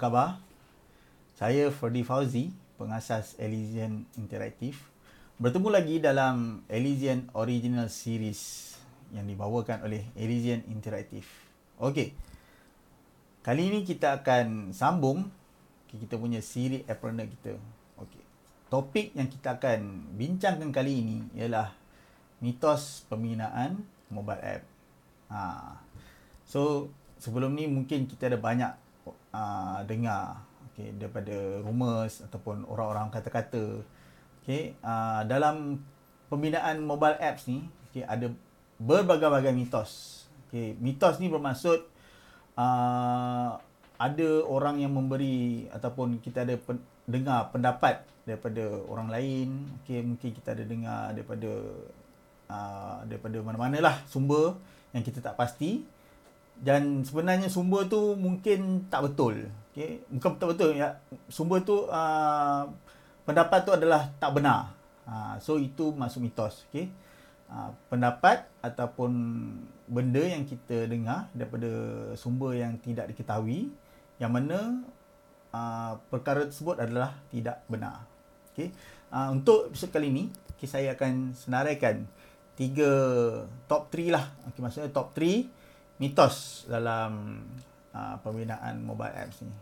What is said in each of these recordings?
khabar? Saya Ferdi Fauzi, pengasas Elysian Interactive. Bertemu lagi dalam Elysian Original Series yang dibawakan oleh Elysian Interactive. Okey. Kali ini kita akan sambung kita punya siri Appreneur kita. Okey. Topik yang kita akan bincangkan kali ini ialah mitos pembinaan mobile app. Ha. So, sebelum ni mungkin kita ada banyak uh, dengar okay, daripada rumors ataupun orang-orang kata-kata okay, uh, dalam pembinaan mobile apps ni okay, ada berbagai-bagai mitos. Okay, mitos ni bermaksud uh, ada orang yang memberi ataupun kita ada pen, dengar pendapat daripada orang lain. Okay, mungkin kita ada dengar daripada uh, daripada mana-mana lah sumber yang kita tak pasti dan sebenarnya sumber tu mungkin tak betul. Okay. Bukan tak betul. Ya. Sumber tu uh, pendapat tu adalah tak benar. Uh, so itu masuk mitos. Okay. Uh, pendapat ataupun benda yang kita dengar daripada sumber yang tidak diketahui yang mana uh, perkara tersebut adalah tidak benar. Okay. Uh, untuk episod kali ini, okay, saya akan senaraikan tiga top 3 lah. Okay, maksudnya top 3 mitos dalam uh, pembinaan mobile apps ni.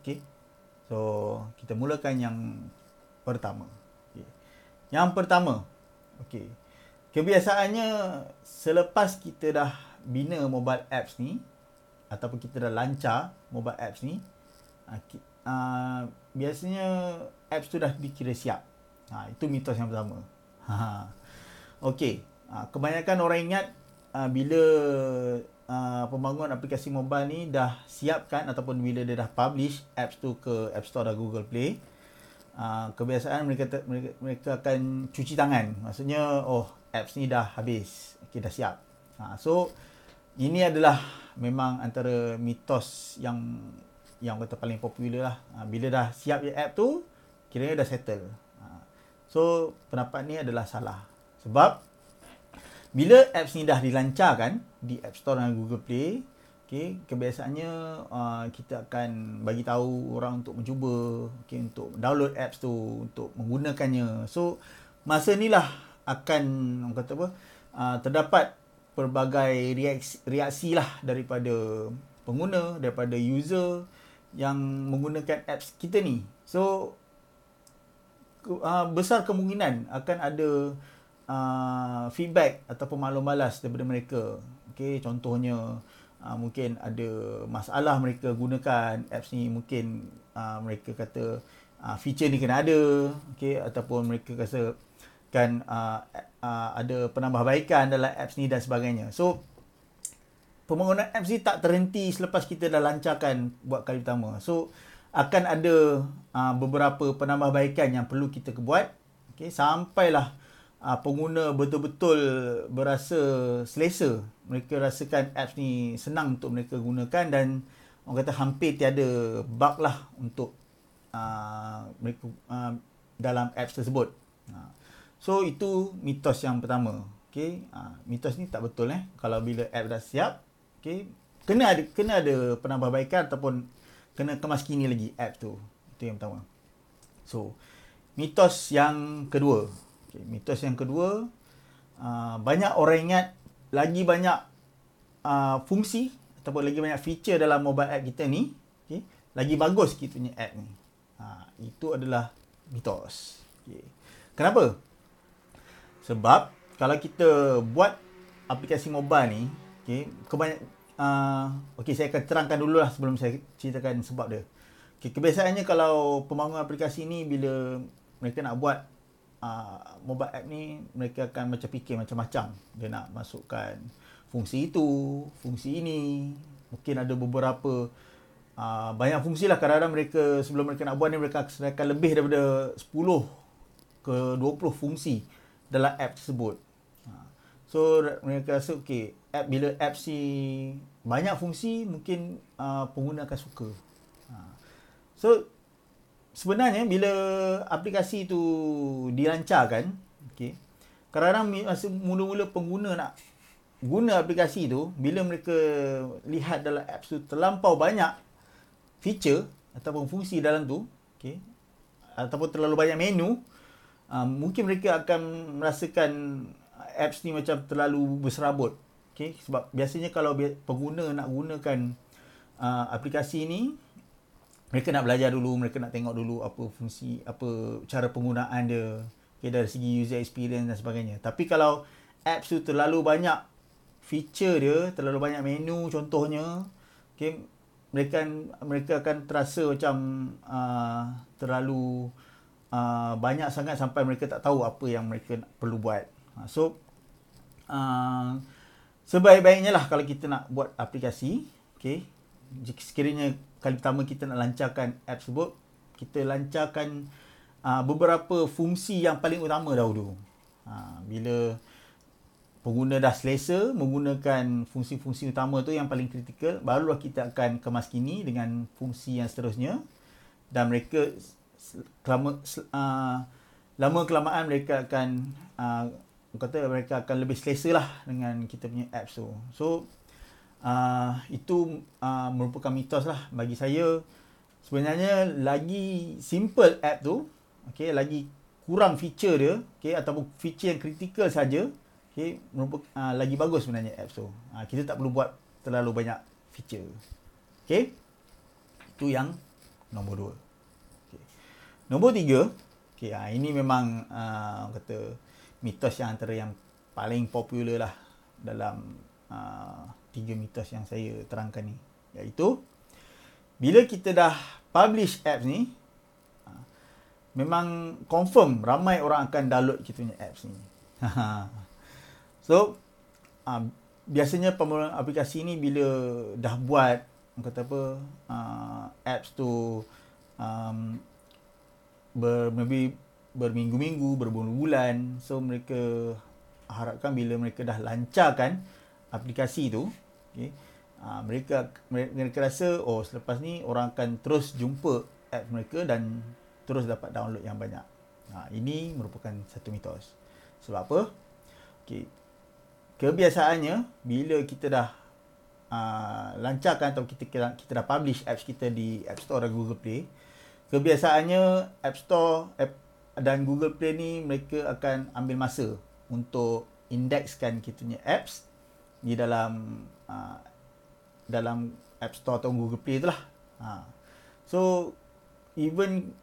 Okey. So, kita mulakan yang pertama. Okay. Yang pertama. Okey. Kebiasaannya selepas kita dah bina mobile apps ni ataupun kita dah lancar mobile apps ni, uh, uh, biasanya apps tu dah dikira siap. Ha, itu mitos yang pertama. Ha. Okey. Uh, kebanyakan orang ingat uh, bila uh, pembangunan aplikasi mobile ni dah siapkan ataupun bila dia dah publish apps tu ke App Store dan Google Play uh, kebiasaan mereka, mereka mereka akan cuci tangan. Maksudnya oh apps ni dah habis. Okay, dah siap. Uh, so ini adalah memang antara mitos yang yang kata paling popular lah. Uh, bila dah siap je app tu kiranya dah settle. Uh, so pendapat ni adalah salah. Sebab bila apps ni dah dilancarkan di App Store dan Google Play, okay, kebiasaannya uh, kita akan bagi tahu orang untuk mencuba, okay, untuk download apps tu, untuk menggunakannya. So, masa inilah akan orang kata apa, uh, terdapat pelbagai reaksi, reaksi lah daripada pengguna, daripada user yang menggunakan apps kita ni. So, uh, besar kemungkinan akan ada uh, feedback ataupun maklum balas daripada mereka. Okey, contohnya uh, mungkin ada masalah mereka gunakan apps ni, mungkin uh, mereka kata uh, feature ni kena ada, okey ataupun mereka rasa kan uh, uh, ada penambahbaikan dalam apps ni dan sebagainya. So pembangunan apps ni tak terhenti selepas kita dah lancarkan buat kali pertama. So akan ada uh, beberapa penambahbaikan yang perlu kita buat okey sampailah uh, pengguna betul-betul berasa selesa. Mereka rasakan apps ni senang untuk mereka gunakan dan orang kata hampir tiada bug lah untuk uh, mereka uh, dalam apps tersebut. So itu mitos yang pertama. Okay, uh, mitos ni tak betul eh. Kalau bila app dah siap, okay, kena ada kena ada penambahbaikan ataupun kena kemaskini lagi app tu. Itu yang pertama. So, mitos yang kedua. Okay, mitos yang kedua, uh, banyak orang ingat lagi banyak uh, fungsi ataupun lagi banyak feature dalam mobile app kita ni, okay, lagi bagus kita punya app ni. Uh, itu adalah mitos. Okay. Kenapa? Sebab kalau kita buat aplikasi mobile ni, okay, kebanyak, uh, okay, saya akan terangkan dulu lah sebelum saya ceritakan sebab dia. Okay, kebiasaannya kalau pembangun aplikasi ni bila mereka nak buat uh, mobile app ni mereka akan macam fikir macam-macam. Dia nak masukkan fungsi itu fungsi ini. Mungkin ada beberapa uh, banyak fungsi lah. Kadang-kadang mereka sebelum mereka nak buat ni mereka akan lebih daripada 10 ke 20 fungsi dalam app tersebut. Uh, so mereka rasa okay app bila app si banyak fungsi mungkin uh, pengguna akan suka. Uh, so sebenarnya bila aplikasi tu dilancarkan, okey. Kadang-kadang masa mula-mula pengguna nak guna aplikasi tu, bila mereka lihat dalam apps tu terlampau banyak feature, ataupun fungsi dalam tu, okey, ataupun terlalu banyak menu, uh, mungkin mereka akan merasakan apps ni macam terlalu berserabut. Okay, sebab biasanya kalau pengguna nak gunakan uh, aplikasi ni, mereka nak belajar dulu, mereka nak tengok dulu apa fungsi, apa cara penggunaan dia okay, dari segi user experience dan sebagainya. Tapi kalau apps tu terlalu banyak feature dia, terlalu banyak menu contohnya, okay, mereka mereka akan terasa macam uh, terlalu uh, banyak sangat sampai mereka tak tahu apa yang mereka perlu buat. Uh, so, uh, sebaik-baiknya lah kalau kita nak buat aplikasi, okay, jika sekiranya kali pertama kita nak lancarkan app tersebut, kita lancarkan uh, beberapa fungsi yang paling utama dahulu. Uh, bila pengguna dah selesa menggunakan fungsi-fungsi utama tu yang paling kritikal, barulah kita akan kemas kini dengan fungsi yang seterusnya dan mereka kelama, uh, lama kelamaan mereka akan uh, kata mereka akan lebih selesa lah dengan kita punya apps tu. So uh, itu uh, merupakan mitos lah bagi saya. Sebenarnya lagi simple app tu, okay, lagi kurang feature dia, okay, ataupun feature yang kritikal saja, okay, merupakan uh, lagi bagus sebenarnya apps tu. Uh, kita tak perlu buat terlalu banyak feature. Okay. Itu yang nombor dua. Okay. Nombor tiga, okay, uh, ini memang uh, kata mitos yang antara yang paling popular lah dalam uh, tiga mitos yang saya terangkan ni iaitu bila kita dah publish apps ni uh, memang confirm ramai orang akan download kita punya apps ni so uh, biasanya pemuluhan aplikasi ni bila dah buat kata apa apps tu um, ber, maybe berminggu-minggu, berbulan-bulan. So mereka harapkan bila mereka dah lancarkan aplikasi tu, okay, uh, mereka mereka rasa oh selepas ni orang akan terus jumpa app mereka dan terus dapat download yang banyak. Ha, ini merupakan satu mitos. Sebab apa? Okay. Kebiasaannya bila kita dah uh, lancarkan atau kita kita dah publish apps kita di App Store dan Google Play, kebiasaannya App Store app dan Google Play ni mereka akan ambil masa untuk indekskan kita punya apps di dalam uh, dalam App Store atau Google Play itulah. Ha. So even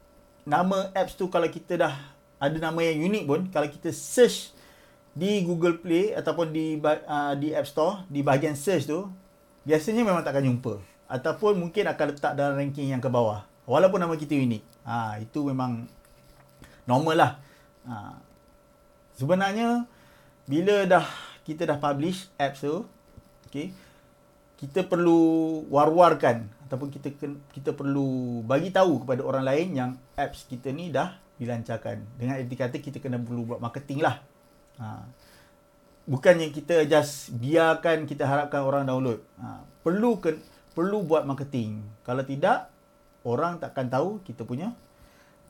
nama apps tu kalau kita dah ada nama yang unik pun kalau kita search di Google Play ataupun di uh, di App Store di bahagian search tu biasanya memang tak akan jumpa ataupun mungkin akan letak dalam ranking yang ke bawah walaupun nama kita unik. Ha, itu memang normal lah. Ha. Sebenarnya bila dah kita dah publish apps tu, okay, kita perlu war-warkan ataupun kita kita perlu bagi tahu kepada orang lain yang apps kita ni dah dilancarkan. Dengan erti kata kita kena perlu buat marketing lah. Ha. Bukannya kita just biarkan kita harapkan orang download. Ha. Perlu ke, perlu buat marketing. Kalau tidak, orang takkan tahu kita punya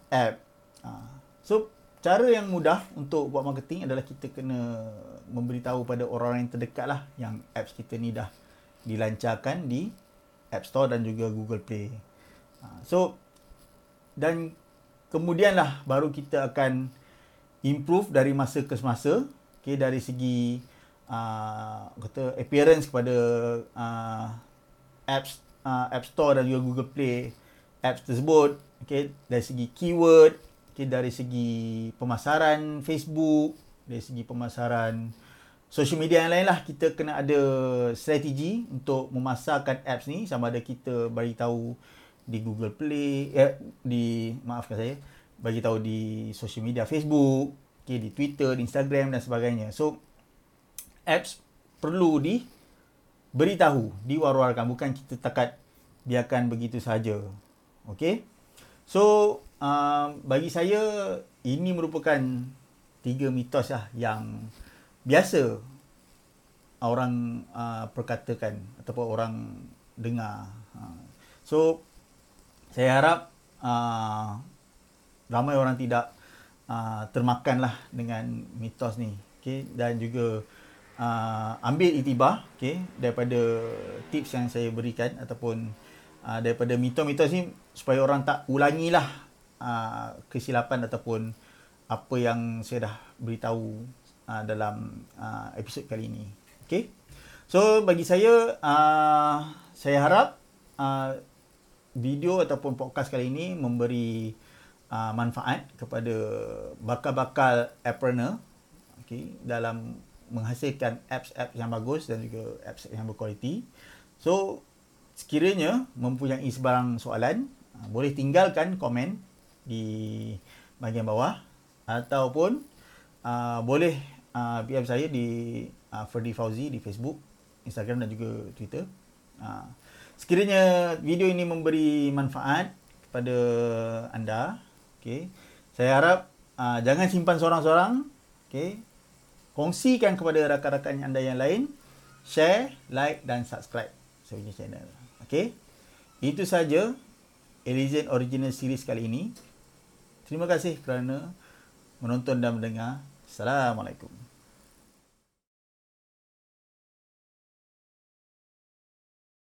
app. Ha. So, cara yang mudah untuk buat marketing adalah kita kena memberitahu pada orang yang terdekat lah yang apps kita ni dah dilancarkan di App Store dan juga Google Play. Ha, so, dan kemudian lah baru kita akan improve dari masa ke semasa. Okay, dari segi uh, kata appearance kepada uh, apps uh, App Store dan juga Google Play apps tersebut. Okay, dari segi keyword, okay, dari segi pemasaran Facebook, dari segi pemasaran social media yang lain lah kita kena ada strategi untuk memasarkan apps ni sama ada kita bagi tahu di Google Play eh, di maafkan saya bagi tahu di social media Facebook, okay, di Twitter, di Instagram dan sebagainya. So apps perlu di beritahu, diwar-warkan bukan kita takat biarkan begitu saja. Okay. So uh, bagi saya ini merupakan tiga mitos lah yang biasa orang uh, perkatakan ataupun orang dengar. Uh, so saya harap uh, ramai orang tidak uh, termakan lah dengan mitos ni. Okay? Dan juga uh, ambil itibar okay? daripada tips yang saya berikan ataupun uh, daripada mitos-mitos ni supaya orang tak ulangilah uh, kesilapan ataupun apa yang saya dah beritahu uh, dalam uh, episod kali ini. Okay. So bagi saya, uh, saya harap uh, video ataupun podcast kali ini memberi uh, manfaat kepada bakal-bakal appreneur okay, dalam menghasilkan apps-apps yang bagus dan juga apps yang berkualiti. So, sekiranya mempunyai sebarang soalan, uh, boleh tinggalkan komen di bahagian bawah ataupun uh, boleh uh, PM saya di uh, Ferdi Fauzi di Facebook, Instagram dan juga Twitter. Uh, sekiranya video ini memberi manfaat kepada anda, okay, saya harap uh, jangan simpan seorang-seorang, okay, kongsikan kepada rakan-rakan anda yang lain, share, like dan subscribe saya punya channel. Okay? Itu saja Elysian Original Series kali ini. Terima kasih kerana menonton dan mendengar. Assalamualaikum.